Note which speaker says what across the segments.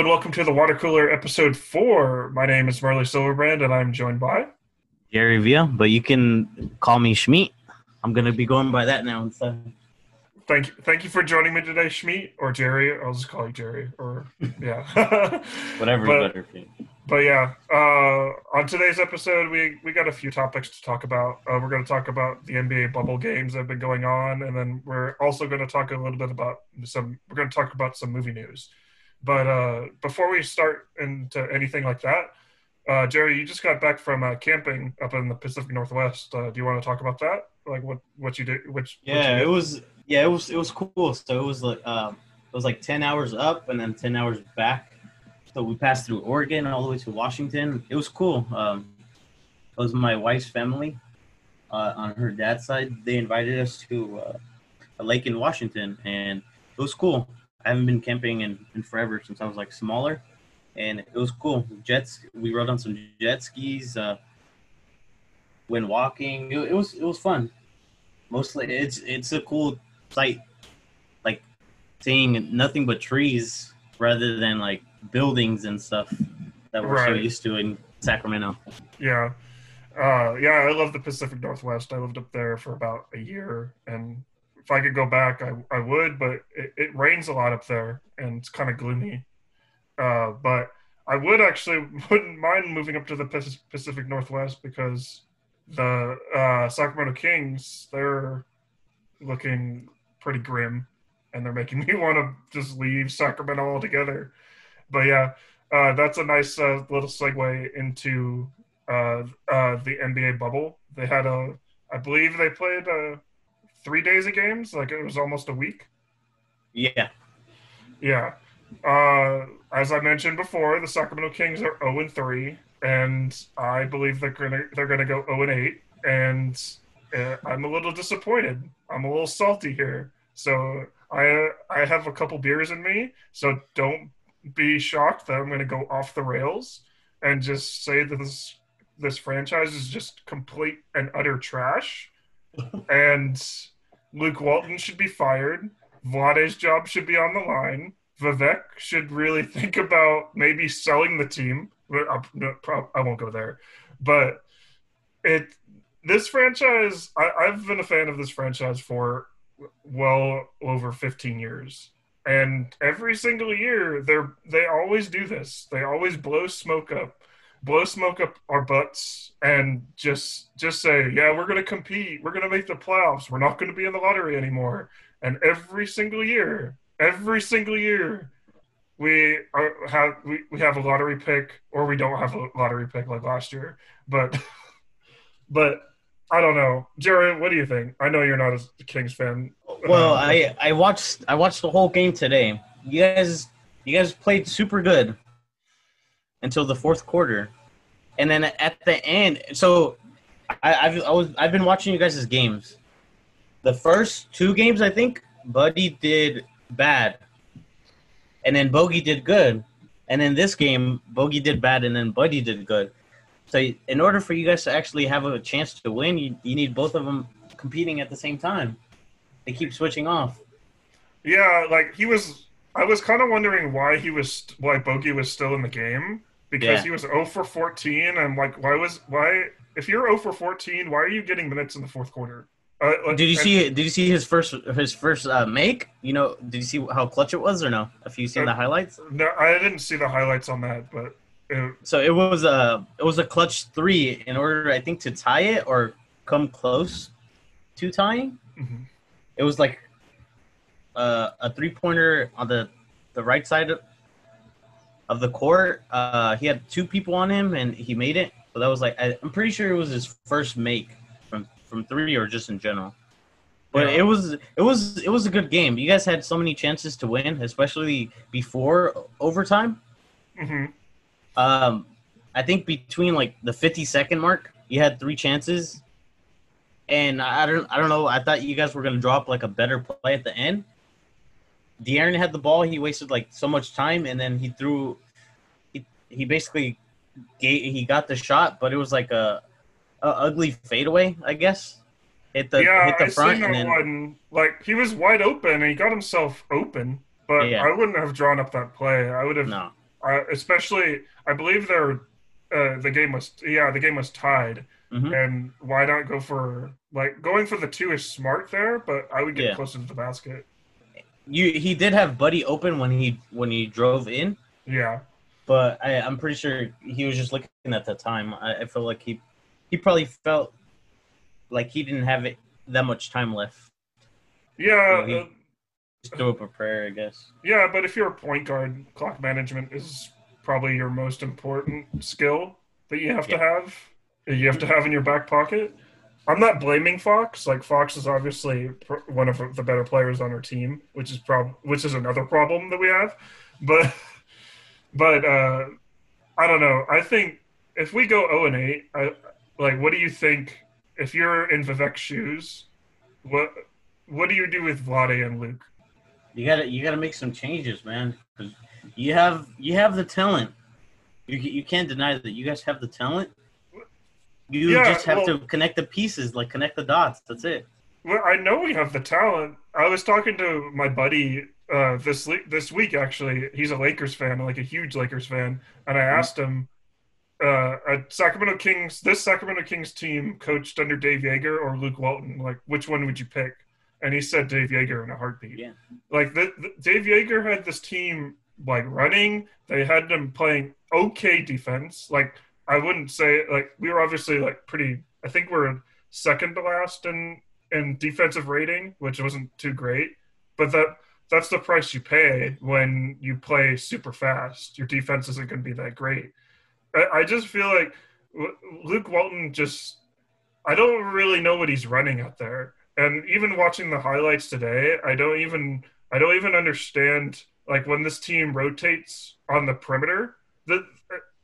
Speaker 1: And welcome to the Water Cooler episode four. My name is Marley Silverbrand and I'm joined by
Speaker 2: Jerry Villa, but you can call me Schmeat. I'm gonna be going by that now instead.
Speaker 1: Thank you, thank you for joining me today, Schmeat or Jerry. I'll just call you Jerry, or yeah,
Speaker 2: whatever
Speaker 1: but,
Speaker 2: better for you.
Speaker 1: But yeah, uh, on today's episode, we we got a few topics to talk about. Uh, we're going to talk about the NBA bubble games that have been going on, and then we're also going to talk a little bit about some. We're going to talk about some movie news. But uh, before we start into anything like that, uh, Jerry, you just got back from uh, camping up in the Pacific Northwest. Uh, do you want to talk about that? Like what what you did? Which
Speaker 2: yeah, it was yeah, it was it was cool. So it was like um, it was like ten hours up and then ten hours back. So we passed through Oregon all the way to Washington. It was cool. Um, it was my wife's family uh, on her dad's side. They invited us to uh, a lake in Washington, and it was cool. I haven't been camping in, in forever since I was like smaller, and it was cool. Jets, we rode on some jet skis. Uh, went walking. It, it was it was fun. Mostly, it's it's a cool sight, like seeing nothing but trees rather than like buildings and stuff that we're right. so used to in Sacramento.
Speaker 1: Yeah. Uh, yeah, I love the Pacific Northwest. I lived up there for about a year, and if I could go back, I, I would, but it, it rains a lot up there and it's kind of gloomy. Uh, but I would actually wouldn't mind moving up to the Pacific Northwest because the uh, Sacramento Kings they're looking pretty grim, and they're making me want to just leave Sacramento altogether. But yeah, uh, that's a nice uh, little segue into uh, uh, the NBA bubble. They had a, I believe they played three days of games. Like it was almost a week.
Speaker 2: Yeah.
Speaker 1: Yeah. Uh, as I mentioned before, the Sacramento Kings are 0 and 3, and I believe they're gonna they're gonna go 0 and 8, and uh, I'm a little disappointed. I'm a little salty here. So I I have a couple beers in me, so don't be shocked that I'm going to go off the rails and just say that this this franchise is just complete and utter trash, and Luke Walton should be fired. Vlade's job should be on the line. Vivek should really think about maybe selling the team. I won't go there, but it this franchise. I, I've been a fan of this franchise for well over 15 years and every single year they're they always do this they always blow smoke up blow smoke up our butts and just just say yeah we're going to compete we're going to make the playoffs we're not going to be in the lottery anymore and every single year every single year we are, have we, we have a lottery pick or we don't have a lottery pick like last year but but I don't know, Jerry. What do you think? I know you're not a Kings fan.
Speaker 2: Well, I I watched I watched the whole game today. You guys you guys played super good until the fourth quarter, and then at the end. So I, I've I was I've been watching you guys' games. The first two games, I think Buddy did bad, and then Bogey did good, and in this game, Bogey did bad, and then Buddy did good. So in order for you guys to actually have a chance to win, you, you need both of them competing at the same time. They keep switching off.
Speaker 1: Yeah, like he was. I was kind of wondering why he was why Bogey was still in the game because yeah. he was 0 for 14. I'm like, why was why if you're 0 for 14, why are you getting minutes in the fourth quarter?
Speaker 2: Uh, like, did you and, see? Did you see his first his first uh, make? You know, did you see how clutch it was or no? If you seen uh, the highlights?
Speaker 1: No, I didn't see the highlights on that, but
Speaker 2: so it was a it was a clutch three in order I think to tie it or come close to tying. Mm-hmm. It was like uh, a three pointer on the the right side of, of the court. Uh, he had two people on him and he made it. So that was like I, am pretty sure it was his first make from from three or just in general. But yeah. it was it was it was a good game. You guys had so many chances to win, especially before overtime. Mm-hmm. Um, I think between like the 50 second mark, you had three chances, and I don't I don't know. I thought you guys were gonna drop like a better play at the end. De'Aaron had the ball. He wasted like so much time, and then he threw. He he basically gave, he got the shot, but it was like a, a ugly fadeaway, I guess. Hit the
Speaker 1: yeah,
Speaker 2: hit the
Speaker 1: I
Speaker 2: front,
Speaker 1: and then
Speaker 2: one.
Speaker 1: Like he was wide open, and he got himself open but
Speaker 3: Yeah.
Speaker 1: I wouldn't have drawn up that play. I would have,
Speaker 3: No.
Speaker 1: uh, especially. I believe they're uh, the game was yeah the game was tied,
Speaker 3: Mhm.
Speaker 1: and why not go for like going for the two is smart there, but I would get
Speaker 3: Yeah.
Speaker 1: closer to the basket.
Speaker 3: You he did have Buddy open when he when he drove in,
Speaker 1: Yeah,
Speaker 3: but I, I'm pretty sure he was just looking at the time. I, I feel like he he probably felt like he didn't have it that much time left.
Speaker 1: yeah,
Speaker 3: Well, he-
Speaker 1: uh,
Speaker 3: Just threw up a prayer, I guess.
Speaker 1: yeah. But if you're a point guard, clock management is probably your most important skill that you have to have. You have to have in your back pocket. I'm not blaming Fox. Like Fox is obviously one of the better players on our team, which is prob which is another problem that we have. But but uh, I don't know. I think if we go 0 and 8, I like. What do you think? If you're in Vivek's shoes, what what do you do with Vlade and Luke?
Speaker 3: You gotta you gotta make some changes, man. 'Cause you have you have the talent. You you can't deny that you guys have the talent. You
Speaker 1: Yeah,
Speaker 3: just have
Speaker 1: well-
Speaker 3: to connect the pieces, like connect the dots. That's it.
Speaker 1: Well, I know we have the talent. I was talking to my buddy uh, this this week. Actually, he's a Lakers fan, like a huge Lakers fan, and I asked him, uh, "A Sacramento Kings, this Sacramento Kings team coached under Dave Joerger or Luke Walton, like which one would you pick?" And he said Dave Joerger in a heartbeat.
Speaker 3: Yeah.
Speaker 1: Like the, the, Dave Joerger had this team like running. They had them playing okay defense. Like I wouldn't say like we were obviously like pretty. I think we're second to last in in defensive rating, which wasn't too great. But that that's the price you pay when you play super fast. Your defense isn't going to be that great. I, I just feel like Luke Walton just. I don't really know what he's running out there, and even watching the highlights today, I don't even I don't even understand like when this team rotates on the perimeter. The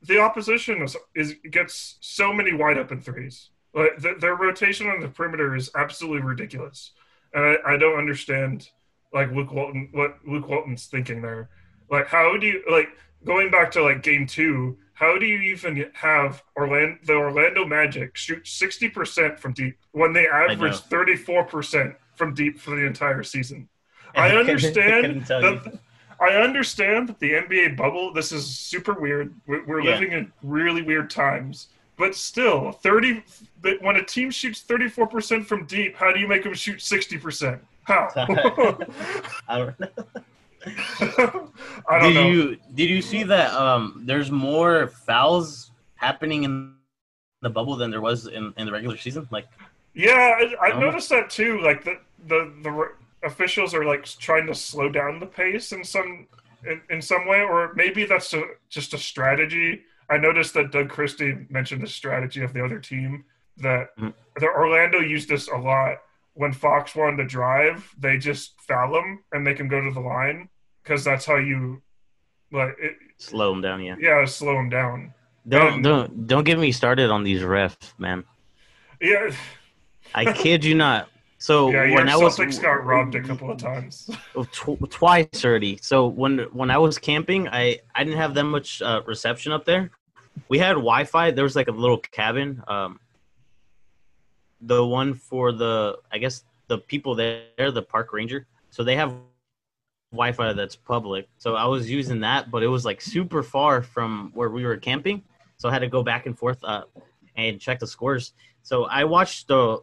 Speaker 1: the opposition is, is gets so many wide open threes. Like th- their rotation on the perimeter is absolutely ridiculous, and I, I don't understand like Luke Walton what Luke Walton's thinking there. Like how do you like going back to like game two? How do you even have Orlando the Orlando Magic shoot sixty percent from deep when they average thirty four percent from deep for the entire season? I understand
Speaker 3: you.
Speaker 1: that I understand that the NBA bubble. This is super weird. We're, we're
Speaker 3: Yeah.
Speaker 1: living in really weird times, but still, thirty. But when a team shoots thirty-four percent from deep, how do you make them shoot sixty percent? How?
Speaker 3: I don't know.
Speaker 1: I don't
Speaker 3: did
Speaker 1: know.
Speaker 3: you did you see that? Um, there's more fouls happening in the bubble than there was in, in the regular season. Like,
Speaker 1: Yeah, I, I noticed that too. Like the the the re- officials are like trying to slow down the pace in some in, in some way, or maybe that's a, just a strategy. I noticed that Doug Christie mentioned the strategy of the other team that
Speaker 3: Mhm.
Speaker 1: the Orlando used this a lot. When Fox wanted to drive, they just foul him and make can go to the line because that's how you like it,
Speaker 3: slow them down. Yeah.
Speaker 1: yeah slow him down.
Speaker 2: Don't
Speaker 1: And-
Speaker 2: don't don't get me started on these refs, man.
Speaker 1: Yeah,
Speaker 2: I kid you not. So
Speaker 1: yeah.
Speaker 2: When I was
Speaker 1: Celtics got robbed a couple of times.
Speaker 2: tw- twice already. So when when I was camping, I I didn't have that much uh, reception up there. We had Wi-Fi. There was like a little cabin. Um, the one for the I guess the people there, the park ranger. So they have Wi-Fi that's public. So I was using that, but it was like super far from where we were camping. So I had to go back and forth uh, and check the scores. So I watched the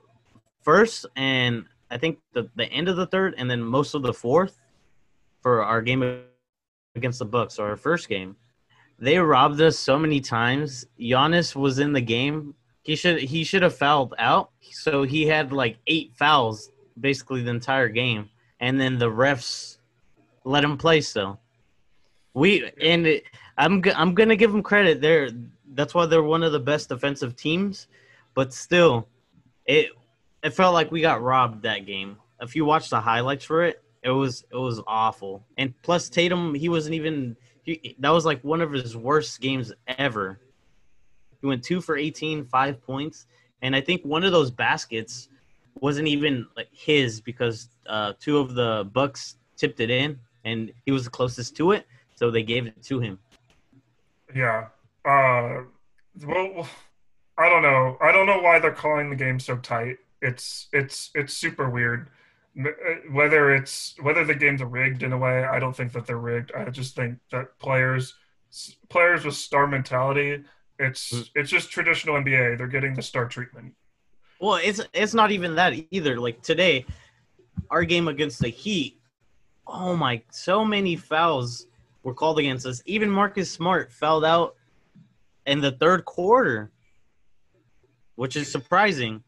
Speaker 2: first and I think the the end of the third and then most of the fourth for our game against the Bucks, our first game. They robbed us so many times. Giannis was in the game. He should he should have fouled out. So he had like eight fouls basically the entire game, and then the refs let him play still. We and it, I'm I'm gonna give them credit. They're that's why they're one of the best defensive teams, but still, it it felt like we got robbed that game. If you watch the highlights for it, it was it was awful. And plus Tatum, he wasn't even he, that was like one of his worst games ever. He went 2 for 18, 5 points, and I think one of those baskets wasn't even like his because uh, two of the Bucks tipped it in and he was the closest to it, so they gave it to him.
Speaker 1: Yeah. Uh, well, I don't know. I don't know why they're calling the game so tight. It's it's it's super weird. Uh, Whether it's whether the games are rigged in a way, I don't think that they're rigged. I just think that players players with star mentality, it's
Speaker 2: Mm.
Speaker 1: it's just traditional NBA. They're getting the star treatment.
Speaker 2: Well, it's it's not even that either. Like today, our game against the Heat, oh my, so many fouls were called against us. Even Marcus Smart fouled out in the third quarter, which is surprising.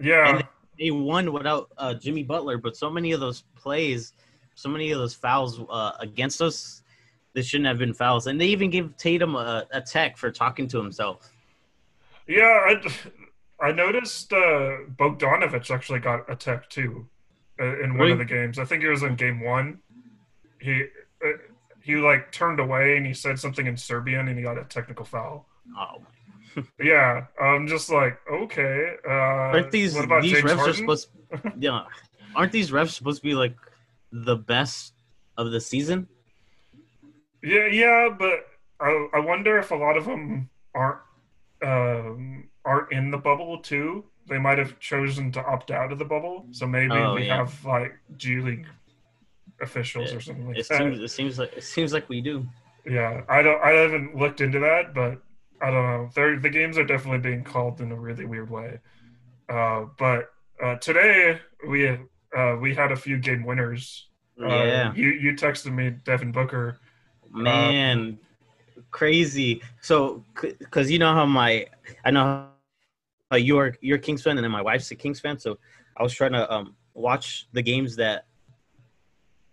Speaker 1: Yeah,
Speaker 2: They won without uh, Jimmy Butler, but so many of those plays, so many of those fouls uh, against us, they shouldn't have been fouls. And they even gave Tatum a, a tech for talking to himself.
Speaker 1: yeah. I, I noticed uh, Bogdanovich actually got a tech too uh, in one
Speaker 2: Really?
Speaker 1: of the games. I think it was in game one. He uh, he like turned away and he said something in Serbian and he got a technical foul.
Speaker 2: Oh,
Speaker 1: Yeah, I'm just like okay. Uh,
Speaker 2: aren't these
Speaker 1: what about
Speaker 2: these
Speaker 1: James
Speaker 2: refs are
Speaker 1: Harden?
Speaker 2: supposed? Yeah, aren't these refs supposed to be like the best of the season?
Speaker 1: Yeah, yeah, but I, I wonder if a lot of them aren't um, aren't in the bubble too. They might have chosen to opt out of the bubble, so maybe
Speaker 2: Oh,
Speaker 1: we
Speaker 2: yeah.
Speaker 1: have like G League officials or something like
Speaker 2: It
Speaker 1: that.
Speaker 2: seems it seems like it seems like we do.
Speaker 1: Yeah, I don't. I haven't looked into that, but I don't know. They're, the games are definitely being called in a really weird way. Uh, but uh, today we uh, we had a few game winners. Uh,
Speaker 2: Yeah,
Speaker 1: you you texted me Devin Booker.
Speaker 2: man, crazy. So, because you know how my I know how you're you're a Kings fan and then my wife's a Kings fan, so I was trying to um watch the games that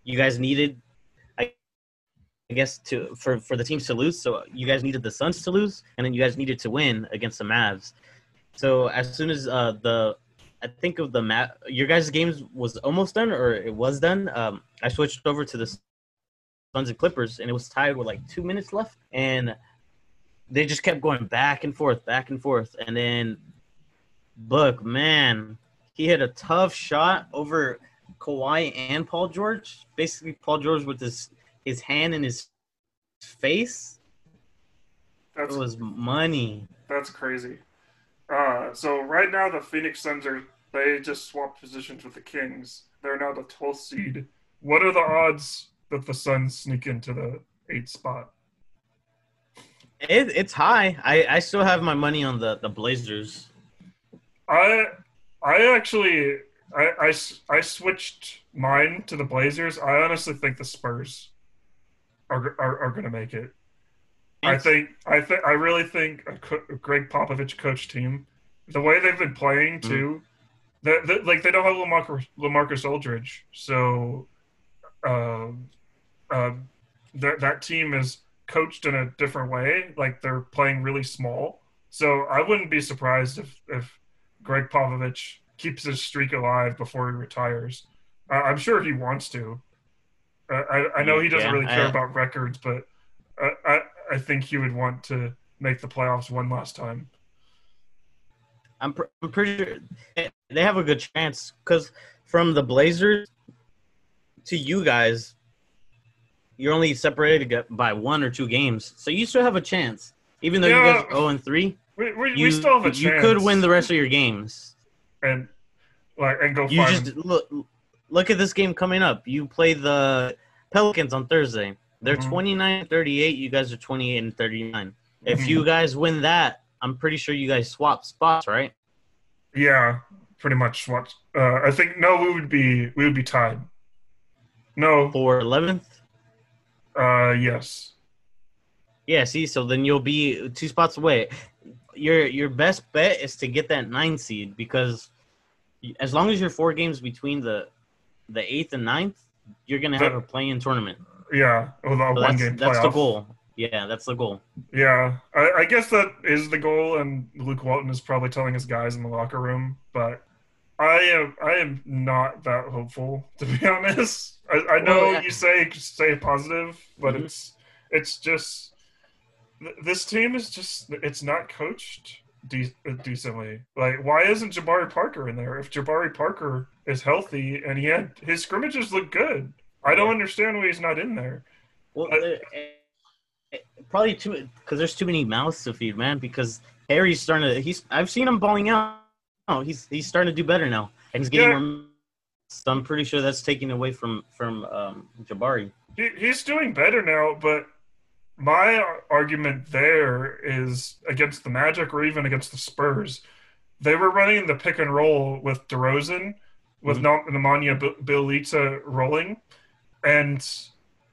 Speaker 2: you guys needed. I guess to for for the teams to lose. So you guys needed the Suns to lose, and then you guys needed to win against the Mavs. So as soon as uh, the I think of the map, your guys' games was almost done or it was done. Um, I switched over to the Suns and Clippers, and it was tied with like two minutes left, and they just kept going back and forth, back and forth, and then Book, man, he hit a tough shot over Kawhi and Paul George. Basically, Paul George with his his hand in his face.
Speaker 1: That
Speaker 2: was money.
Speaker 1: That's crazy. Uh, so right now the Phoenix Suns are they just swapped positions with the Kings. They're now the 12th seed. What are the odds that the Suns sneak into the eighth spot?
Speaker 2: It, it's high. I, I still have my money on the, the Blazers.
Speaker 1: I I actually I, I, I switched mine to the Blazers. I honestly think the Spurs are are, are going to make it. I think I think I really think a, co- a Gregg Popovich coach team, the way they've been playing too, that that- like they don't have Lamarcus, Lamarcus Aldridge, so um, uh, that that team is coached in a different way. Like they're playing really small, so I wouldn't be surprised if if Gregg Popovich keeps his streak alive before he retires. Uh, I'm sure he wants to. I I know he doesn't
Speaker 2: Yeah,
Speaker 1: really care
Speaker 2: I-
Speaker 1: about records, but I, I I think he would want to make the playoffs one last time.
Speaker 2: I'm, pr- I'm pretty sure they- they have a good chance because from the Blazers to you guys, you're only separated by one or two games, so you still have a chance. Even though
Speaker 1: Yeah.
Speaker 2: you guys are 0 and 3,
Speaker 1: We, we,
Speaker 2: you,
Speaker 1: we still have a chance.
Speaker 2: you could win the rest of your games.
Speaker 1: and like and go
Speaker 2: You
Speaker 1: find.
Speaker 2: just look look at this game coming up. You play the Pelicans on Thursday. They're
Speaker 1: Mhm.
Speaker 2: 29 38. You guys are 28 and 39. If
Speaker 1: Mhm.
Speaker 2: you guys win that, I'm pretty sure you guys swap spots, right?
Speaker 1: yeah, pretty much what uh, I think. No, we would be we would be tied. No,
Speaker 2: For 11th?
Speaker 1: uh, yes,
Speaker 2: Yeah, see, so then you'll be two spots away. Your your best bet is to get that nine seed because as long as you're four games between the the eighth and ninth, you're gonna have a play-in tournament.
Speaker 1: yeah. With a
Speaker 2: So
Speaker 1: one
Speaker 2: that's
Speaker 1: game
Speaker 2: that's the goal. Yeah, that's the goal.
Speaker 1: Yeah, I, I guess that is the goal, and Luke Walton is probably telling his guys in the locker room. But I am I am not that hopeful, to be honest. I, I know
Speaker 2: Well, yeah.
Speaker 1: you say say positive, but
Speaker 2: Mhm.
Speaker 1: it's it's just this team is just it's not coached de- decently. Like, why isn't Jabari Parker in there? If Jabari Parker is healthy and he had his scrimmages look good, I don't
Speaker 2: Yeah.
Speaker 1: understand why he's not in there.
Speaker 2: Well,
Speaker 1: Uh,
Speaker 2: there- eh, eh, probably too because there's too many mouths to feed, man. Because Harry's starting to he's I've seen him balling out. Oh, he's he's starting to do better now, and he's getting
Speaker 1: Yeah.
Speaker 2: more So I'm pretty sure that's taking away from from um, Jabari.
Speaker 1: He, he's doing better now, but my argument there is against the Magic or even against the Spurs. They were running the pick and roll with DeRozan, with mm-hmm. Nemanja Bjelica rolling, and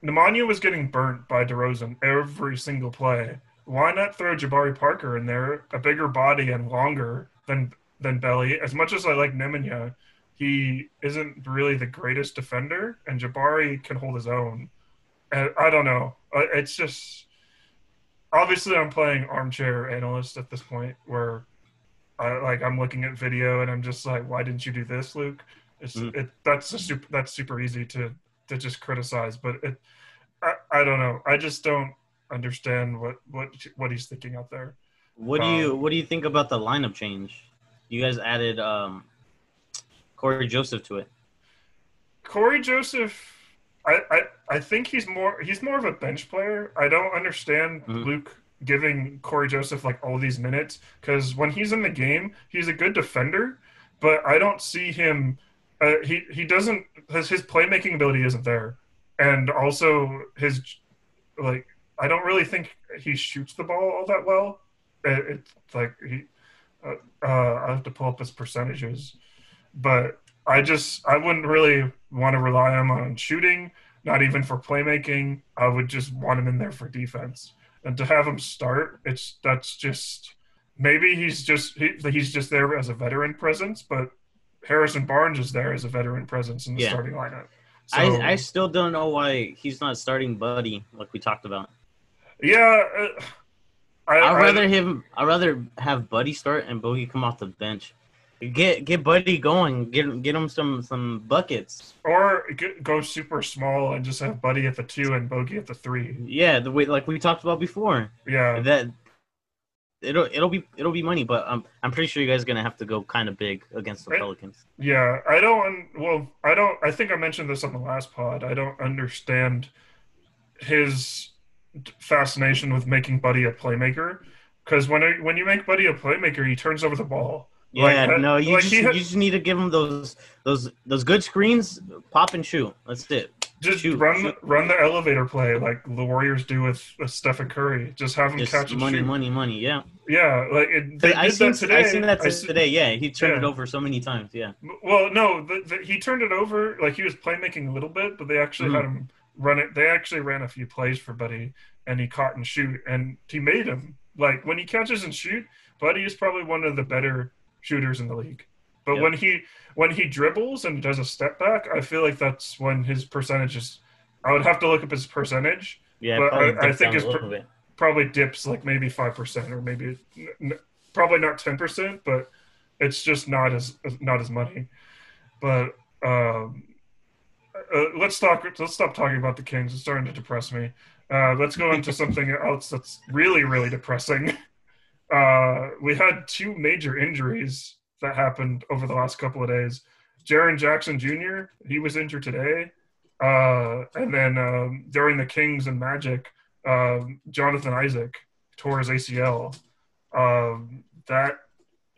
Speaker 1: Nemanja was getting burnt by DeRozan every single play. Why not throw Jabari Parker in there, a bigger body and longer than than Belly? As much as I like Nemanja, he isn't really the greatest defender, and Jabari can hold his own. And I don't know. It's just obviously I'm playing armchair analyst at this point, where I like I'm looking at video and I'm just like, why didn't you do this, Luke? It's mm. it that's a super that's super easy to to just criticize, but it I, I don't know. I just don't understand what what what he's thinking out there.
Speaker 2: What do you um, what do you think about the lineup change? You guys added um Cory Joseph to it.
Speaker 1: Cory Joseph I, I, I think he's more he's more of a bench player. I don't understand mm-hmm. Luke giving Cory Joseph like all these minutes because when he's in the game, he's a good defender, but I don't see him. Uh, he he doesn't his his playmaking ability isn't there, and also his like I don't really think he shoots the ball all that well. It, it's like he uh, uh, I have to pull up his percentages, but I just I wouldn't really want to rely him on shooting, not even for playmaking. I would just want him in there for defense. And to have him start, it's that's just maybe he's just he, he's just there as a veteran presence, but Harrison Barnes is there as a veteran presence in the yeah. starting lineup.
Speaker 2: So, I I still don't know why he's not starting Buddy like we talked about.
Speaker 1: Yeah, uh,
Speaker 2: I, would rather him. I'd rather have Buddy start and Bogey come off the bench. Get get Buddy going. Get get him some some buckets.
Speaker 1: Or go super small and just have Buddy at the two and Bogey at the three.
Speaker 2: Yeah, the way like we talked about before.
Speaker 1: Yeah.
Speaker 2: That it'll it'll be it'll be money, but I'm I'm pretty sure you guys are gonna have to go kind of big against the Pelicans.
Speaker 1: Yeah, I don't. Well, I don't. I think I mentioned this on the last pod. I don't understand his fascination with making Buddy a playmaker because when I, when you make Buddy a playmaker, he turns over the ball.
Speaker 2: Yeah, like, no, you, like just, had, you just need to give him those those those good screens, pop and shoot. That's it.
Speaker 1: Just
Speaker 2: shoot,
Speaker 1: run shoot. run the elevator play like the Warriors do with, with Stephen Curry. Just have him just catch
Speaker 2: money,
Speaker 1: shoot.
Speaker 2: money, money. Yeah.
Speaker 1: Yeah, like it, they
Speaker 2: I
Speaker 1: did
Speaker 2: seen,
Speaker 1: that today.
Speaker 2: I seen that today. Yeah, he turned yeah. it over so many times. Yeah.
Speaker 1: Well, no, the, the, he turned it over like he was playmaking a little bit, but they actually mm-hmm. had him run it. They actually ran a few plays for Buddy, and he caught and shoot, and he made him like when he catches and shoot. Buddy is probably one of the better shooters in the league. But yep. when he when he dribbles and does a step back, I feel like that's when his percentage is. I would have to look up his percentage.
Speaker 2: Yeah,
Speaker 1: but I, I, think his probably dips like maybe five percent or maybe n- probably not ten percent, but it's just not as not as money. But um, uh, let's talk. Let's stop talking about the Kings. It's starting to depress me. Uh, let's go into something else that's really, really depressing. Uh, we had two major injuries that happened over the last couple of days. Jaren Jackson Jr. He was injured today, uh, and then um, during the Kings and Magic, um, Jonathan Isaac tore his ACL. Um, that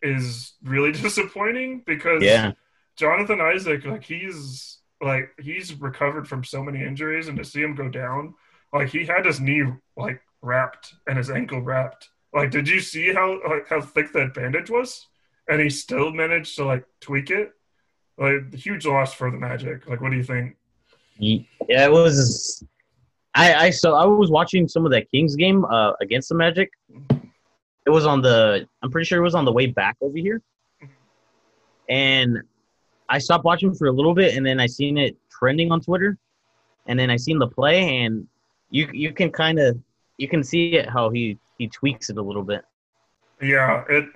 Speaker 1: is really disappointing because
Speaker 2: yeah.
Speaker 1: Jonathan Isaac, like he's like he's recovered from so many injuries, and to see him go down like he had his knee like wrapped and his ankle wrapped. Like, did you see how like how thick that bandage was? And he still managed to like tweak it. Like, huge loss for the Magic. Like, what do you think?
Speaker 2: Yeah, it was. I I saw I was watching some of that Kings game uh, against the Magic. It was on the. I'm pretty sure it was on the way back over here. And I stopped watching for a little bit, and then I seen it trending on Twitter, and then I seen the play, and you you can kind of you can see it how he he tweaks it a little bit.
Speaker 1: Yeah, it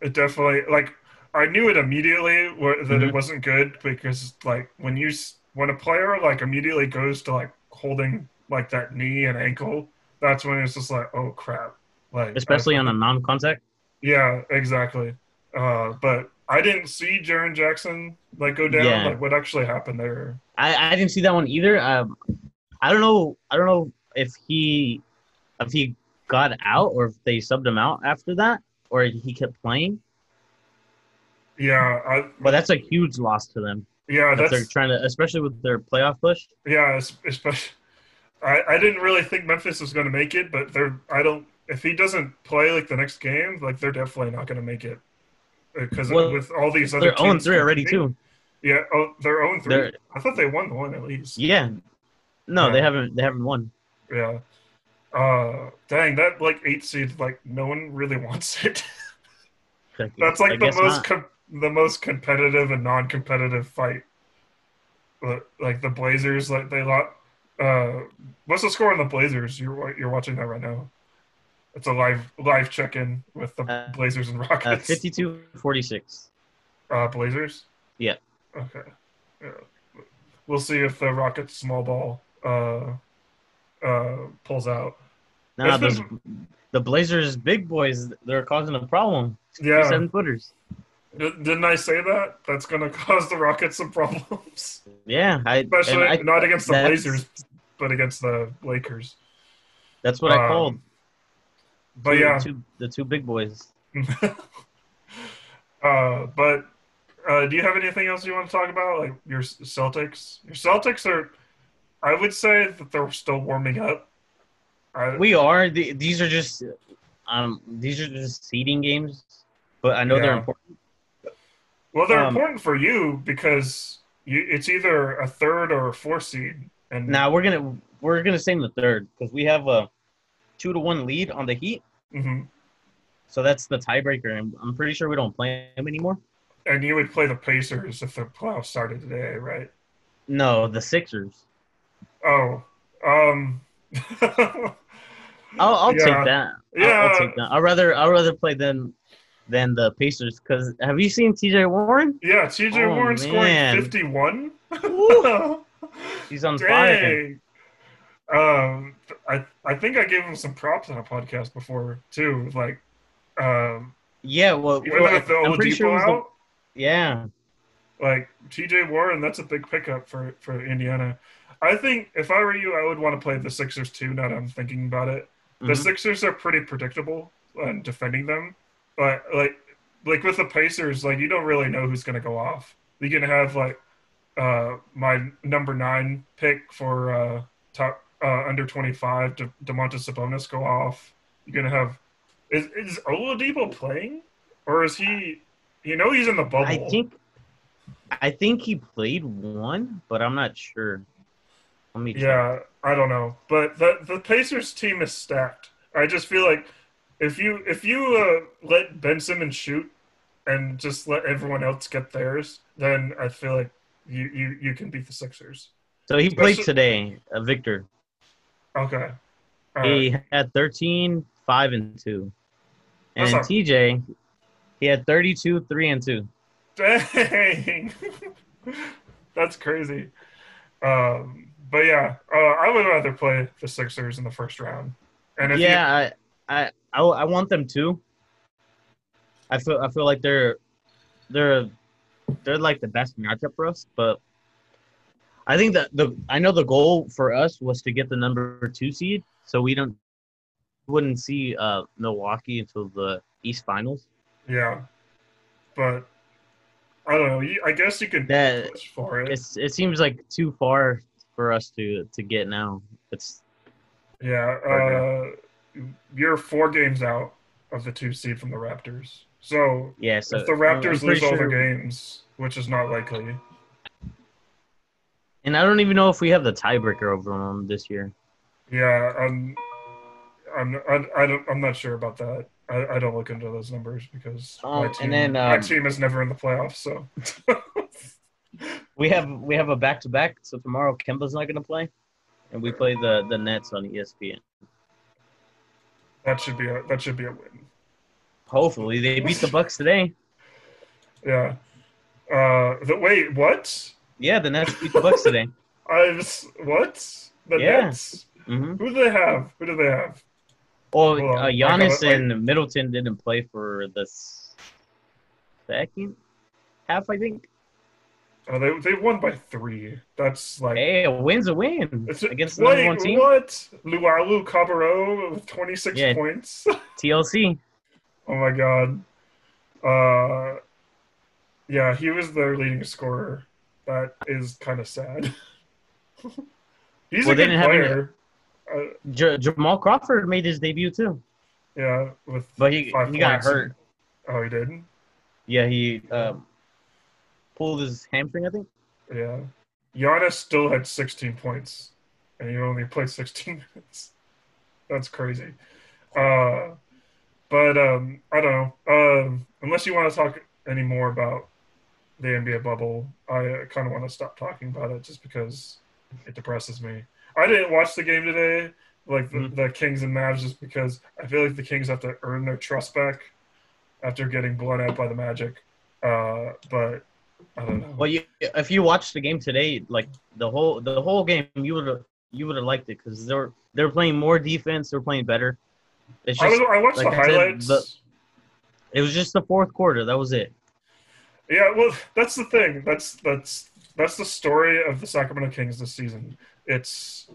Speaker 1: it definitely like I knew it immediately that mm-hmm. it wasn't good because like when you when a player like immediately goes to like holding like that knee and ankle, that's when it's just like oh crap, like
Speaker 2: especially on a non-contact.
Speaker 1: Yeah, exactly. Uh, but I didn't see Jaren Jackson like go down. Yeah. Like what actually happened there?
Speaker 2: I, I didn't see that one either. Um, I don't know. I don't know if he if he got out or if they subbed him out after that or he kept playing.
Speaker 1: Yeah, I,
Speaker 2: but that's a huge loss to them.
Speaker 1: Yeah,
Speaker 2: that they're trying to, especially with their playoff push.
Speaker 1: yeah, es- especially. I, I didn't really think Memphis was going to make it, but they're I don't if he doesn't play like the next game, like they're definitely not going to make it uh, because
Speaker 2: Well,
Speaker 1: with all these other
Speaker 2: They're 0
Speaker 1: teams
Speaker 2: 3 already too.
Speaker 1: Yeah, oh, they're oh own 3
Speaker 2: They're-
Speaker 1: I thought they won one at least.
Speaker 2: Yeah. No,
Speaker 1: Yeah.
Speaker 2: they haven't. They haven't won.
Speaker 1: Yeah. Uh, dang, that like eight seed, like no one really wants it. That's like the most com- the most competitive and non-competitive fight. But, Like the Blazers, like they lot. Uh, what's the score on the Blazers? You're you're watching that right now. It's a live live check-in with the
Speaker 2: Uh,
Speaker 1: Blazers and
Speaker 2: Uh,
Speaker 1: Rockets.
Speaker 2: 52-46.
Speaker 1: Uh, Blazers.
Speaker 2: Yeah.
Speaker 1: Okay. Yeah. We'll see if the Rockets small ball uh uh pulls out.
Speaker 2: Nah,
Speaker 1: been-
Speaker 2: the Blazers big boys, they're causing a problem.
Speaker 1: Yeah.
Speaker 2: Seven footers.
Speaker 1: D- didn't I say that? That's going to cause the Rockets some problems,
Speaker 2: Yeah, I,
Speaker 1: especially
Speaker 2: I-
Speaker 1: not against the Blazers, but against the Lakers.
Speaker 2: That's what I
Speaker 1: Um,
Speaker 2: called.
Speaker 1: But
Speaker 2: two-
Speaker 1: yeah,
Speaker 2: two, the two big boys.
Speaker 1: uh, but uh, do you have anything else you want to talk about? Like your Celtics? Your Celtics are, I would say that they're still warming up. I,
Speaker 2: We are. The, these are just, um, these are just seeding games, but I know they're important.
Speaker 1: well, they're
Speaker 2: um,
Speaker 1: important for you because you, it's either a third or a fourth seed. And
Speaker 2: Now we're gonna we're gonna stay in the third because we have a two to one lead on the Heat,
Speaker 1: Mhm.
Speaker 2: so that's the tiebreaker, and I'm pretty sure we don't play them anymore.
Speaker 1: and you would play the Pacers if the playoffs started today, right?
Speaker 2: No, the Sixers.
Speaker 1: Oh, um,
Speaker 2: I'll, I'll
Speaker 1: Yeah.
Speaker 2: take that. I'll,
Speaker 1: Yeah.
Speaker 2: I'll take that. I'd rather I'd rather play them than the Pacers because have you seen T.J. Warren?
Speaker 1: yeah. T.J.
Speaker 2: Oh,
Speaker 1: Warren scoring fifty-one.
Speaker 2: He's on fire.
Speaker 1: Dang. Um, I I think I gave him some props on a podcast before too. Like, um,
Speaker 2: Yeah, well, well,
Speaker 1: with the
Speaker 2: I'm pretty sure was the- yeah.
Speaker 1: like T.J. Warren, that's a big pickup for for Indiana. I think if I were you, I would want to play the Sixers too. Now that I'm thinking about it, the
Speaker 2: Mhm.
Speaker 1: Sixers are pretty predictable in defending them, but like like with the Pacers, like you don't really know who's going to go off. You can have like uh my number nine pick for uh top uh under 25 De- Domantas Sabonis go off. You're gonna have is is Oladipo playing or is he? You know he's in the bubble.
Speaker 2: I think I think he played one, but I'm not sure. Let me check.
Speaker 1: Yeah, I don't know, but the the Pacers team is stacked. I just feel like if you if you uh, let Ben Simmons shoot and just let everyone else get theirs, then I feel like you you, you can beat the Sixers.
Speaker 2: So he played
Speaker 1: Especially-
Speaker 2: today, uh, Victor.
Speaker 1: Okay. All
Speaker 2: He
Speaker 1: right.
Speaker 2: had 13, 5, and 2. And
Speaker 1: not-
Speaker 2: TJ, he had 32, 3, and 2.
Speaker 1: Dang, that's crazy. Um, but yeah, uh, I would rather play the Sixers in the first round. And if you,
Speaker 2: yeah, I, I, I, want them to. I feel I feel like they're they're they're like the best matchup for us, but I think that the I know the goal for us was to get the number two seed, so we don't wouldn't see uh Milwaukee until the East Finals.
Speaker 1: yeah, but I don't know. I guess you could
Speaker 2: That
Speaker 1: push for it.
Speaker 2: it's it seems like too far for us to to get now. It's
Speaker 1: Yeah, uh, you're four games out of the two seed from the Raptors. So
Speaker 2: yeah. So
Speaker 1: if the Raptors lose
Speaker 2: pretty
Speaker 1: all
Speaker 2: sure-
Speaker 1: their games, which is not likely,
Speaker 2: and I don't even know if we have the tiebreaker over them this year.
Speaker 1: yeah, I'm, I'm, I, I don't, I'm not sure about that. I, I don't look into those numbers because
Speaker 2: Um,
Speaker 1: my
Speaker 2: and
Speaker 1: team,
Speaker 2: then,
Speaker 1: my
Speaker 2: um,
Speaker 1: team is never in the playoffs. So
Speaker 2: We have we have a back to back. So tomorrow Kemba's not gonna play, and we play the the Nets on ESPN.
Speaker 1: that should be a that should be a win.
Speaker 2: Hopefully they beat the Bucks today.
Speaker 1: Yeah. Uh, the, wait, what?
Speaker 2: Yeah, the Nets beat the Bucks today.
Speaker 1: I was what? The
Speaker 2: Yeah.
Speaker 1: Nets?
Speaker 2: hmm
Speaker 1: Who do they have? Who do they have?
Speaker 2: Well, uh, Giannis and Middleton didn't play for the second half, I think.
Speaker 1: Oh, they they won by three. That's like
Speaker 2: Hey, a win's a win
Speaker 1: It's
Speaker 2: against the
Speaker 1: wait,
Speaker 2: one team.
Speaker 1: What? Luwawu-Cabarrot with 26
Speaker 2: Yeah.
Speaker 1: points.
Speaker 2: TLC.
Speaker 1: oh my god. Uh, yeah, he was their leading scorer. that is kind of sad. He's
Speaker 2: Well,
Speaker 1: a good
Speaker 2: didn't any-
Speaker 1: player. Uh,
Speaker 2: J- Jamal Crawford made his debut too,
Speaker 1: yeah, with
Speaker 2: but he he got hurt.
Speaker 1: Oh, he did.
Speaker 2: Yeah, he um, pulled his hamstring, I think.
Speaker 1: Yeah, Giannis still had 16 points, and he only played 16 minutes. That's crazy. Uh, but um, I don't know. Um, unless you want to talk any more about the NBA bubble, I uh, kind of want to stop talking about it just because it depresses me. I didn't watch the game today, like the,
Speaker 2: Mhm.
Speaker 1: the Kings and Mavs, just because I feel like the Kings have to earn their trust back after getting blown out by the Magic. Uh, but I don't know.
Speaker 2: Well, you, if you watched the game today, like the whole the whole game, you would have you would have liked it because they're they were playing more defense, they're playing better. It's
Speaker 1: I, was, I watched
Speaker 2: like
Speaker 1: the
Speaker 2: I said,
Speaker 1: highlights.
Speaker 2: the- it was just the fourth quarter. That was it.
Speaker 1: Yeah, well, that's the thing. That's that's that's the story of the Sacramento Kings this season. It's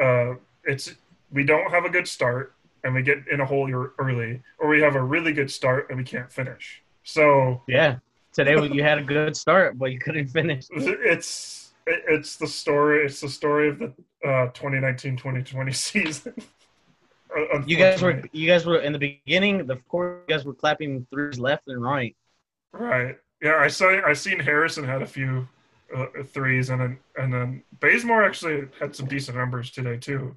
Speaker 1: uh, it's we don't have a good start and we get in a hole early, or we have a really good start and we can't finish. So
Speaker 2: Yeah, today you had a good start, but you couldn't finish.
Speaker 1: it's it's the story. It's the story of the uh, 2019-2020 season. Uh,
Speaker 2: You guys were you guys were in the beginning. The course, you guys were clapping threes left and right.
Speaker 1: Right. Yeah, I saw. I seen Harrison had a few uh, threes, and then and then Bazemore actually had some decent numbers today too.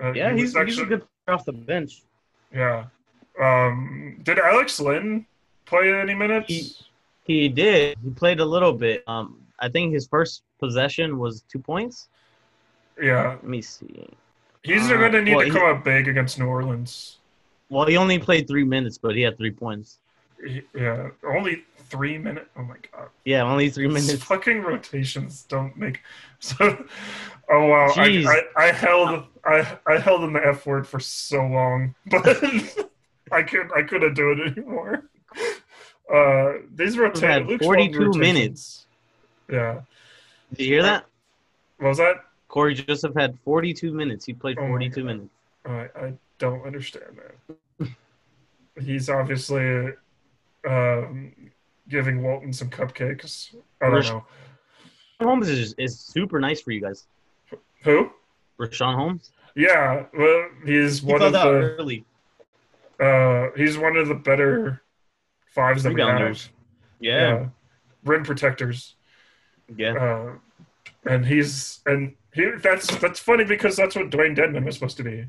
Speaker 1: Uh,
Speaker 2: Yeah,
Speaker 1: he
Speaker 2: he's
Speaker 1: actually,
Speaker 2: he's a good player off the bench.
Speaker 1: Yeah. Um, did Alex Len play any minutes?
Speaker 2: He- He did. He played a little bit. Um, I think his first possession was two points.
Speaker 1: yeah,
Speaker 2: Let me see.
Speaker 1: he's
Speaker 2: Uh,
Speaker 1: going to need
Speaker 2: well,
Speaker 1: to
Speaker 2: he-
Speaker 1: come up big against New Orleans.
Speaker 2: Well, he only played three minutes, but he had three points.
Speaker 1: He- yeah, only three minutes. Oh my god.
Speaker 2: Yeah, only three
Speaker 1: These
Speaker 2: minutes.
Speaker 1: fucking rotations don't make so. Oh wow! I,
Speaker 2: Jeez.
Speaker 1: I, I held I I held in the F word for so long, but I could I couldn't do it anymore. Uh, these
Speaker 2: had
Speaker 1: rotations.
Speaker 2: 42 minutes.
Speaker 1: Yeah.
Speaker 2: Did you hear that?
Speaker 1: What was that?
Speaker 2: Cory Joseph had 42 minutes. He played
Speaker 1: Oh
Speaker 2: 42
Speaker 1: God.
Speaker 2: minutes.
Speaker 1: I I don't understand that. He's obviously um, giving Walton some cupcakes. I don't
Speaker 2: Rish-
Speaker 1: know
Speaker 2: Holmes is, is super nice for you guys.
Speaker 1: who.
Speaker 2: Richaun Holmes.
Speaker 1: Yeah, well, he's
Speaker 2: He
Speaker 1: one of the.
Speaker 2: early.
Speaker 1: Uh, he's one of the better fives that we have.
Speaker 2: Yeah.
Speaker 1: rim protectors.
Speaker 2: Yeah.
Speaker 1: Uh, and he's and he that's that's funny because that's what Dewayne Dedmon was supposed to be.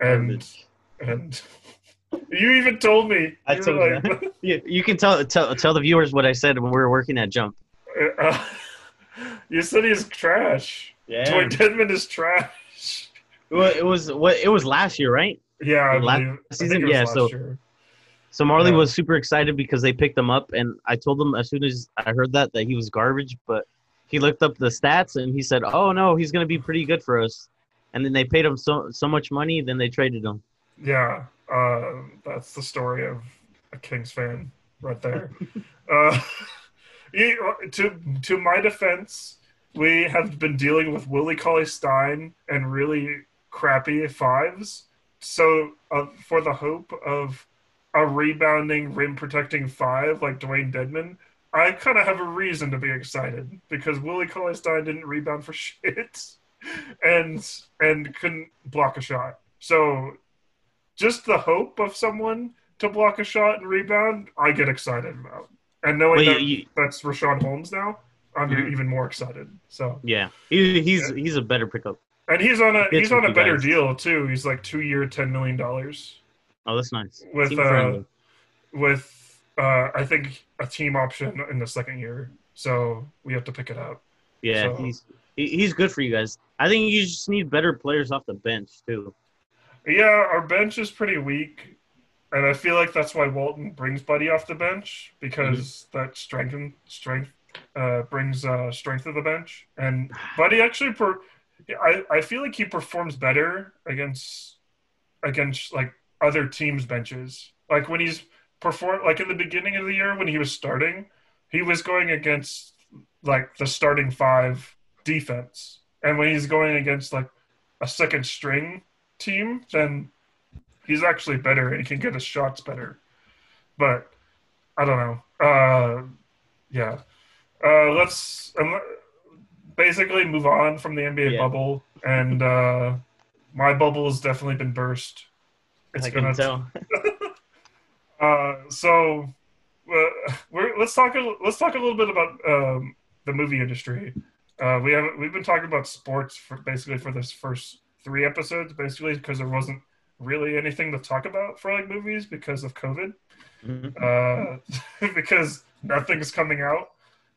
Speaker 1: And
Speaker 2: Garbage.
Speaker 1: and you even told me.
Speaker 2: I
Speaker 1: You
Speaker 2: told you
Speaker 1: like,
Speaker 2: You, you can tell, tell tell the viewers what I said when we were working at Jump.
Speaker 1: uh, you said he's trash.
Speaker 2: Yeah.
Speaker 1: Dewayne Dedmon is trash.
Speaker 2: Well, it was what it was last year, right?
Speaker 1: Yeah, I
Speaker 2: Last
Speaker 1: believe.
Speaker 2: Season?
Speaker 1: think it was
Speaker 2: Yeah, so-
Speaker 1: year.
Speaker 2: So Marley
Speaker 1: Yeah.
Speaker 2: was super excited because they picked him up, and I told him as soon as I heard that that he was garbage, but he looked up the stats and he said, "Oh no, he's gonna be pretty good for us." And then they paid him so so much money, then they traded him.
Speaker 1: Yeah, uh, that's the story of a Kings fan right there. uh, he- to to my defense, we have been dealing with Willie Cauley Stein and really crappy fives. So uh, for the hope of a rebounding, rim protecting five like Dewayne Dedmon, I kind of have a reason to be excited because Willie Cauley Stein didn't rebound for shit and and couldn't block a shot. So just the hope of someone to block a shot and rebound, I get excited about. And knowing
Speaker 2: you-
Speaker 1: that
Speaker 2: you-
Speaker 1: that's Richaun Holmes now, I'm
Speaker 2: Mhm.
Speaker 1: even more excited. So
Speaker 2: yeah, he, he's he's a better pickup.
Speaker 1: and he's on a he's on a better
Speaker 2: guys.
Speaker 1: deal too. He's like two year, ten million dollars
Speaker 2: Oh, that's nice.
Speaker 1: With, uh, with uh, I think a team option in the second year. So we have to pick it up.
Speaker 2: Yeah,
Speaker 1: so-
Speaker 2: he's he's good for you guys. I think you just need better players off the bench too.
Speaker 1: Yeah, our bench is pretty weak, and I feel like that's why Walton brings Buddy off the bench because that strength and strength uh, brings uh, strength to the bench. And Buddy actually, per- I I feel like he performs better against against like other teams' benches. Like when he's perform like in the beginning of the year when he was starting, he was going against like the starting five defense, and when he's going against like a second string team, then he's actually better and he can get his shots better. But I don't know. Uh, yeah. uh, let's um, basically move on from the NBA
Speaker 2: Yeah.
Speaker 1: bubble, and uh, my bubble has definitely been burst. It's
Speaker 2: I
Speaker 1: gonna
Speaker 2: can tell.
Speaker 1: Uh, so uh, we're, let's talk. A, let's talk a little bit about um, the movie industry. Uh, we have we've been talking about sports for basically for this first three episodes, basically because there wasn't really anything to talk about for like movies because of COVID,
Speaker 2: Mhm.
Speaker 1: uh, because nothing's coming out.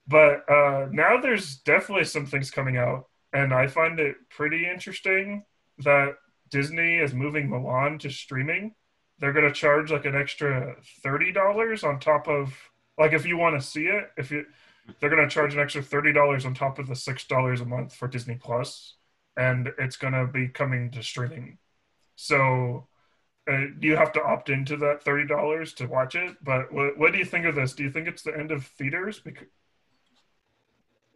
Speaker 1: But uh, now there's definitely some things coming out, and I find it pretty interesting that Disney is moving Mulan to streaming they're going to charge like an extra thirty dollars on top of like if you want to see it if you they're going to charge an extra thirty dollars on top of the six dollars a month for Disney Plus, and it's going to be coming to streaming. So uh, you have to opt into that thirty dollars to watch it. But what, what do you think of this? Do you think it's the end of theaters? Because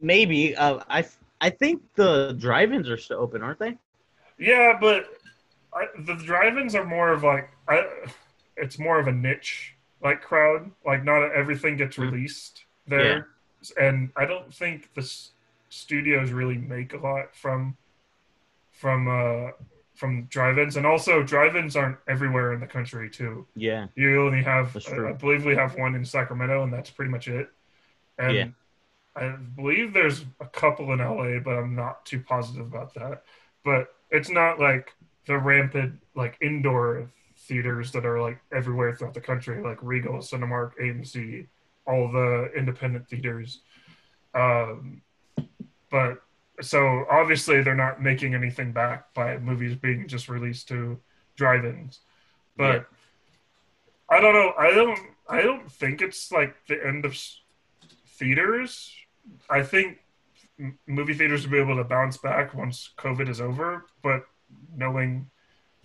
Speaker 2: Maybe. Uh, I I think the drive-ins are still open, aren't they?
Speaker 1: yeah, but I, the drive-ins are more of like I, it's more of a niche like crowd. Like not everything gets
Speaker 2: Mhm.
Speaker 1: released there, and I don't think the s- studios really make a lot from from uh from drive-ins, and also drive-ins aren't everywhere in the country too.
Speaker 2: Yeah.
Speaker 1: You only have, I. I believe we have one in Sacramento, and that's pretty much it. And
Speaker 2: Yeah.
Speaker 1: I believe there's a couple in LA, but I'm not too positive about that. But it's not like the rampant like indoor theaters that are like everywhere throughout the country, like Regal, Cinemark, AMC, all the independent theaters. Um, but so obviously they're not making anything back by movies being just released to drive-ins. But I don't know. I don't. I don't think it's like the end of theaters. I think movie theaters will be able to bounce back once COVID is over. But knowing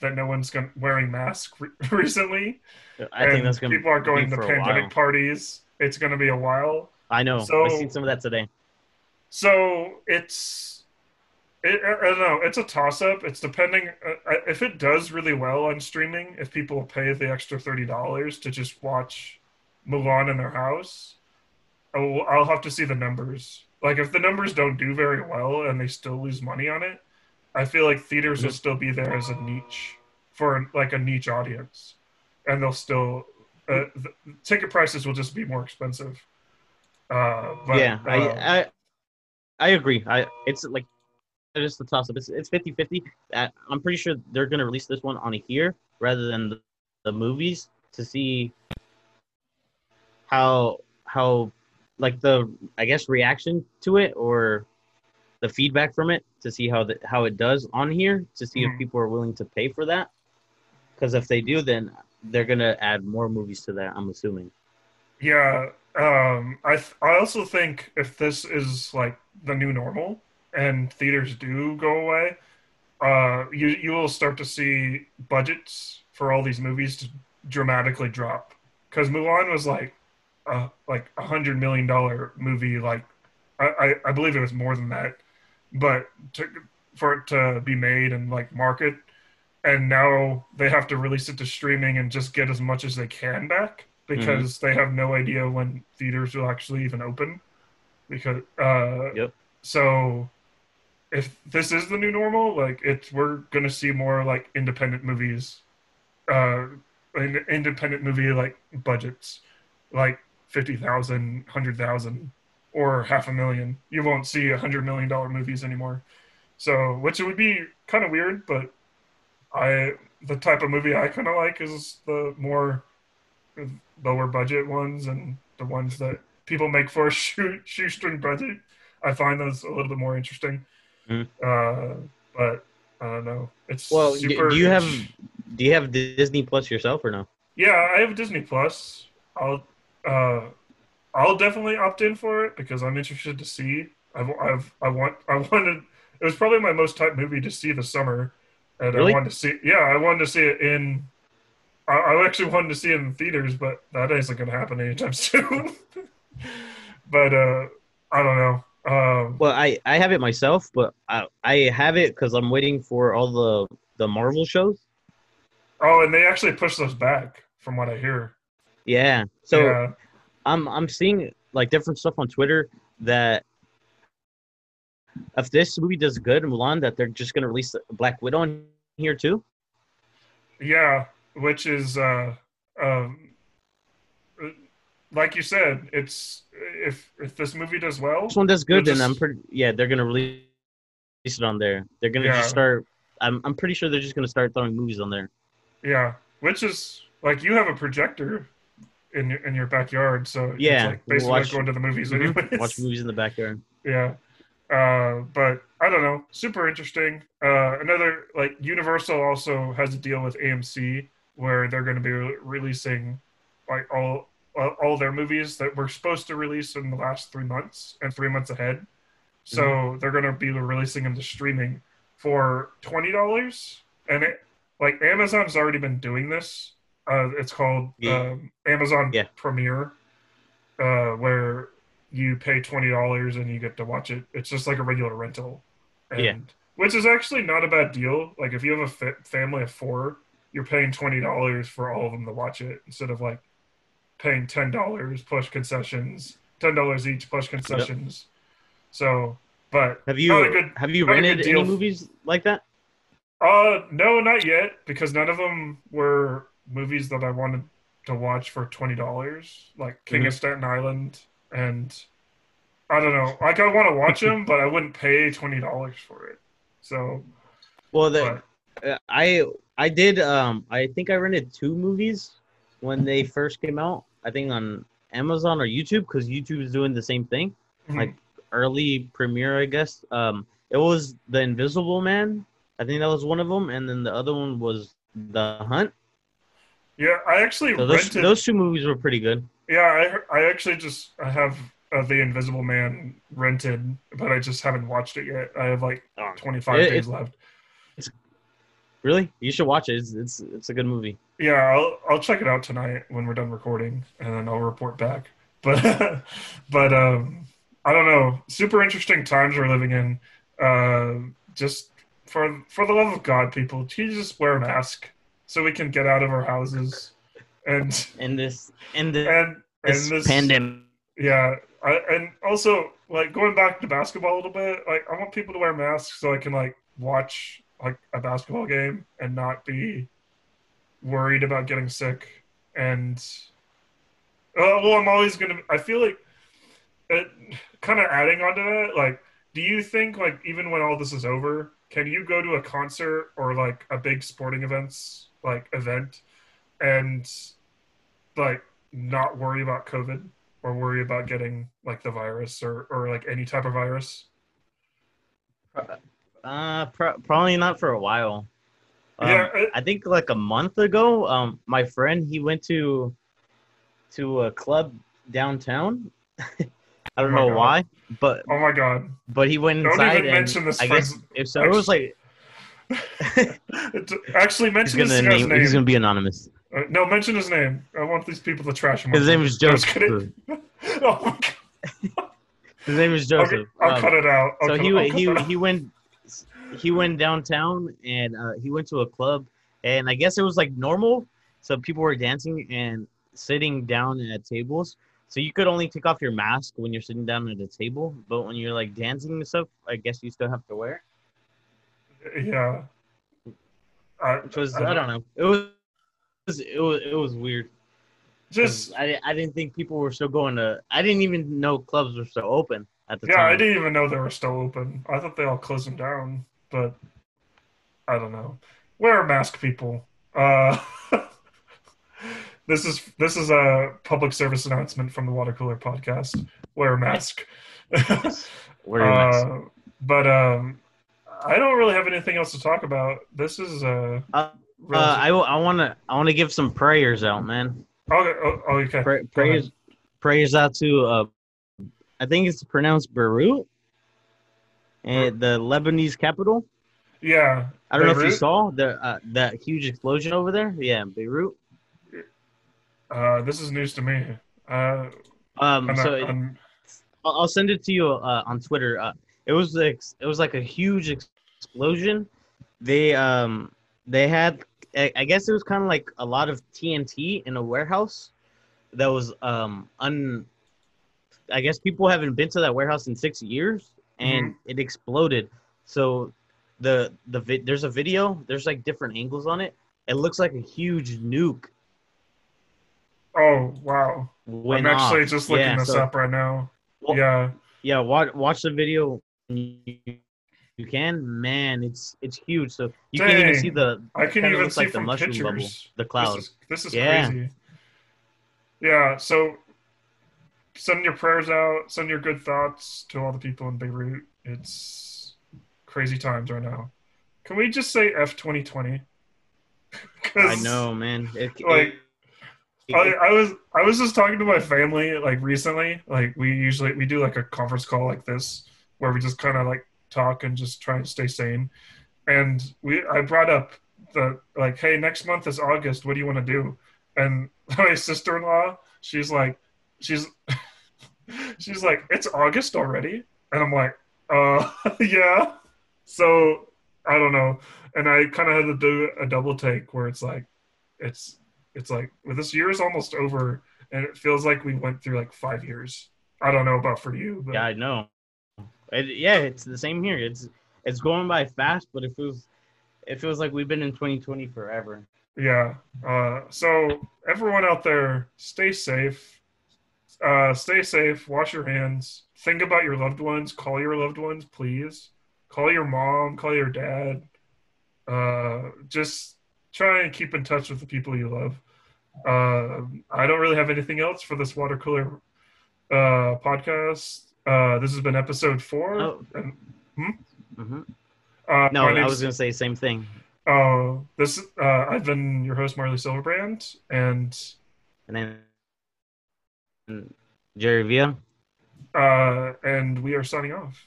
Speaker 1: that no one's going wearing masks re- recently,
Speaker 2: I think
Speaker 1: and
Speaker 2: that's gonna
Speaker 1: people are going to pandemic parties. It's going to be a while.
Speaker 2: I know.
Speaker 1: So-
Speaker 2: I've seen some of that today.
Speaker 1: So it's, it, I I don't know. It's a toss up. It's depending uh, if it does really well on streaming. If people pay the extra thirty dollars to just watch Mulan in their house, I'll, I'll have to see the numbers. Like if the numbers don't do very well and they still lose money on it, I feel like theaters will still be there as a niche for like a niche audience, and they'll still uh, the ticket prices will just be more expensive. Uh, but,
Speaker 2: yeah, I, I I agree. I it's like it's the toss up. It's it's 50-50. Uh, I'm pretty sure they're gonna release this one on here rather than the, the movies to see how how like the I guess reaction to it or the feedback from it to see how the, how it does on here to see
Speaker 1: Mhm.
Speaker 2: if people are willing to pay for that. Because if they do, then they're gonna add more movies to that. I'm assuming.
Speaker 1: Yeah, um, I th- I also think if this is like the new normal and theaters do go away, uh, you you will start to see budgets for all these movies to dramatically drop because Mulan was like uh, like a hundred million dollar movie, like I, I I believe it was more than that, but to, for it to be made and like market, and now they have to release it to streaming and just get as much as they can back because they have no idea when theaters will actually even open because uh
Speaker 2: Yep.
Speaker 1: so if this is the new normal like it's we're gonna see more like independent movies uh in- independent movie like budgets like 50,000 100,000 or half a million you won't see a hundred million dollar movies anymore so which it would be kind of weird but I the type of movie I kind of like is the more lower budget ones and the ones that people make for a shoe, shoestring budget. I find those a little bit more interesting.
Speaker 2: Mhm.
Speaker 1: Uh, but I don't know. It's
Speaker 2: Well,
Speaker 1: super.
Speaker 2: do you have do you have Disney Plus yourself or no?
Speaker 1: Yeah, I have Disney Plus. I'll uh, I'll definitely opt in for it because I'm interested to see. I've I've I want I wanted. It was probably my most typed movie to see this summer, and
Speaker 2: Really?
Speaker 1: I wanted to see. Yeah, I wanted to see it in. I, I actually wanted to see it in theaters, but that isn't going to happen anytime soon. but uh, I don't know. Um,
Speaker 2: Well, I I have it myself, but I I have it because I'm waiting for all the the Marvel shows.
Speaker 1: oh, and they actually pushed those back, from what I hear.
Speaker 2: Yeah, so
Speaker 1: yeah.
Speaker 2: I'm I'm seeing like different stuff on Twitter. that if this movie does good in Mulan, that they're just gonna release Black Widow in here too.
Speaker 1: Yeah, which is uh, um, like you said, it's if if this movie does well,
Speaker 2: This one does good, then I'm pretty yeah they're gonna release it on there. They're gonna
Speaker 1: Yeah.
Speaker 2: just start. I'm I'm pretty sure they're just gonna start throwing movies on there.
Speaker 1: yeah, which is like you have a projector in your in your backyard, so
Speaker 2: Yeah,
Speaker 1: it's like basically
Speaker 2: watch-
Speaker 1: like going to the movies
Speaker 2: Mhm.
Speaker 1: anyways.
Speaker 2: Watch movies in the backyard.
Speaker 1: Yeah. Uh, but I don't know. Super interesting. Uh, another like Universal also has a deal with AMC where they're going to be re- releasing like all uh, all their movies that were supposed to release in the last three months and three months ahead. So they're going to be releasing them to streaming for twenty dollars, and it like Amazon's already been doing this. Uh, it's called
Speaker 2: Yeah.
Speaker 1: um, Amazon
Speaker 2: Yeah.
Speaker 1: Premiere, uh, where you pay twenty dollars and you get to watch it. It's just like a regular rental, and,
Speaker 2: Yeah.
Speaker 1: which is actually not a bad deal. Like if you have a fa- family of four, you're paying twenty dollars for all of them to watch it instead of like paying ten dollars plus concessions, ten dollars each plus concessions. So, but
Speaker 2: Have you
Speaker 1: good-
Speaker 2: have you
Speaker 1: not a good
Speaker 2: rented any movies like that?
Speaker 1: Uh, no, not yet, because none of them were movies that I wanted to watch for twenty dollars, like King
Speaker 2: Mhm.
Speaker 1: of Staten Island, and I don't know. Like I want to watch them, but I wouldn't pay twenty dollars for it. So,
Speaker 2: Well, the,
Speaker 1: but,
Speaker 2: uh, I I did um I think I rented two movies when they first came out. I think on Amazon or YouTube because YouTube is doing the same thing.
Speaker 1: mhm.
Speaker 2: like early premiere, I guess. Um, it was The Invisible Man. I think that was one of them, and then the other one was The Hunt.
Speaker 1: Yeah, I actually
Speaker 2: So those
Speaker 1: rented.
Speaker 2: those two movies were pretty good.
Speaker 1: Yeah, I I actually just I have uh, the Invisible Man rented, but I just haven't watched it yet. I have like twenty five
Speaker 2: It-
Speaker 1: days
Speaker 2: it-
Speaker 1: left.
Speaker 2: Really, you should watch it. It's it's, it's a good movie.
Speaker 1: Yeah, I'll I'll check it out tonight when we're done recording, and then I'll report back. But but um, I don't know. Super interesting times we're living in. Uh, just for for the love of God, people, can you just wear a mask so we can get out of our houses and
Speaker 2: And this and the,
Speaker 1: and and
Speaker 2: this,
Speaker 1: this
Speaker 2: pandemic.
Speaker 1: Yeah, I, and also like going back to basketball a little bit. Like I want people to wear masks so I can like watch like a basketball game and not be worried about getting sick. And uh, well, I'm always gonna. I feel like it, kind of adding onto that. Like, do you think like even when all this is over, can you go to a concert or like a big sporting events like event and like not worry about COVID? or worry about getting like the virus or, or like any type of virus.
Speaker 2: Uh, pro- probably not for a while. Um,
Speaker 1: yeah, it-
Speaker 2: I think like a month ago, um, my friend he went to to a club downtown. I don't
Speaker 1: Oh
Speaker 2: know
Speaker 1: God.
Speaker 2: why, but
Speaker 1: oh my god!
Speaker 2: but he went
Speaker 1: Don't
Speaker 2: inside
Speaker 1: even
Speaker 2: and
Speaker 1: mention this
Speaker 2: I guess if so, it was like
Speaker 1: Actually, mention
Speaker 2: gonna name,
Speaker 1: name.
Speaker 2: he's gonna be anonymous.
Speaker 1: Uh, no, mention his name. I want these people to trash him.
Speaker 2: His name is Joseph.
Speaker 1: oh my god!
Speaker 2: His name is Joseph.
Speaker 1: I'll
Speaker 2: Um,
Speaker 1: cut it out. I'll
Speaker 2: so he he he went he went downtown and uh, he went to a club and I guess it was like normal. So people were dancing and sitting down at tables. So you could only take off your mask when you're sitting down at a table, but when you're like dancing and stuff, I guess you still have to wear. It,
Speaker 1: Yeah. I,
Speaker 2: Which was
Speaker 1: I
Speaker 2: I don't know. It was it was it was weird. 'cause
Speaker 1: Just
Speaker 2: I, I didn't think people were still going to. I didn't even know clubs were still open at the
Speaker 1: yeah,
Speaker 2: time.
Speaker 1: Yeah, I didn't even know they were still open. I thought they all closed them down, but I don't know. Wear a mask, people. Uh, this is this is a public service announcement from the Water Cooler Podcast. Wear a mask.
Speaker 2: Wear your mask.
Speaker 1: Uh, but um, I don't really have anything else to talk about. This is uh,
Speaker 2: Uh, Uh, I I want to I want to give some prayers out, man.
Speaker 1: okay. Oh, oh, okay.
Speaker 2: Pray, prayers prayers out to uh, I think it's pronounced Beirut, and the Lebanese capital.
Speaker 1: Yeah.
Speaker 2: I don't know if you saw the uh, that huge explosion over there. Yeah, Beirut.
Speaker 1: Uh, this is news to me. Uh,
Speaker 2: Um,
Speaker 1: I'm,
Speaker 2: so
Speaker 1: I'm,
Speaker 2: I'll I'll send it to you uh, on Twitter. Uh, it was like it was like a huge explosion. They um they had I guess it was kind of like a lot of TNT in a warehouse that was um un I guess people haven't been to that warehouse in six years, and
Speaker 1: Mm-hmm.
Speaker 2: it exploded. So the the vi- there's a video. There's like different angles on it. It looks like a huge nuke.
Speaker 1: Oh wow! I'm actually
Speaker 2: off.
Speaker 1: just looking
Speaker 2: Yeah,
Speaker 1: this
Speaker 2: so-
Speaker 1: up right now.
Speaker 2: Well,
Speaker 1: yeah,
Speaker 2: yeah. Watch watch the video. You, you can, man. It's it's huge. So you can't even see the
Speaker 1: I can even
Speaker 2: looks
Speaker 1: see
Speaker 2: like the mushroom
Speaker 1: pictures.
Speaker 2: bubble, the cloud.
Speaker 1: This is, this is
Speaker 2: Yeah.
Speaker 1: crazy. Yeah. So send your prayers out. Send your good thoughts to all the people in Beirut. It's crazy times right now. Can we just say F twenty twenty?
Speaker 2: I know, man. It-
Speaker 1: Like
Speaker 2: it-
Speaker 1: I, I was I was just talking to my family like recently. Like we usually we do like a conference call like this where we just kind of like talk and just try and stay sane. And we I brought up the like, hey, next month is August. What do you want to do? And my sister in law, she's like, she's she's like, it's August already, and I'm like, uh, yeah. So I don't know, and I kind of had to do a double take where it's like, it's it's like well, this year is almost over and it feels like we went through like five years i don't know about for you but
Speaker 2: yeah, I know. It, yeah, it's the same here. It's it's going by fast, but it feels it feels like we've been in 2020 forever.
Speaker 1: yeah uh, so everyone out there stay safe. Uh, stay safe wash your hands think about your loved ones call your loved ones please. Call your mom call your dad. Uh, just try and keep in touch with the people you love. Uh, i don't really have anything else for this water cooler uh, podcast uh, this has been episode four
Speaker 2: Oh.
Speaker 1: and
Speaker 2: hmm
Speaker 1: Uh,
Speaker 2: No, I was gonna say the same thing.
Speaker 1: Uh, this uh, I've been your host Marley Silverbrand, and
Speaker 2: And then Jerry Villa.
Speaker 1: uh, and we are signing off.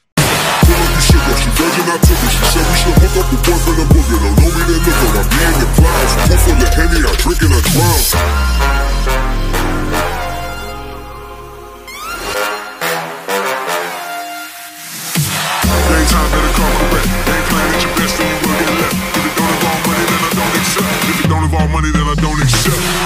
Speaker 4: Don't involve money, then I don't accept.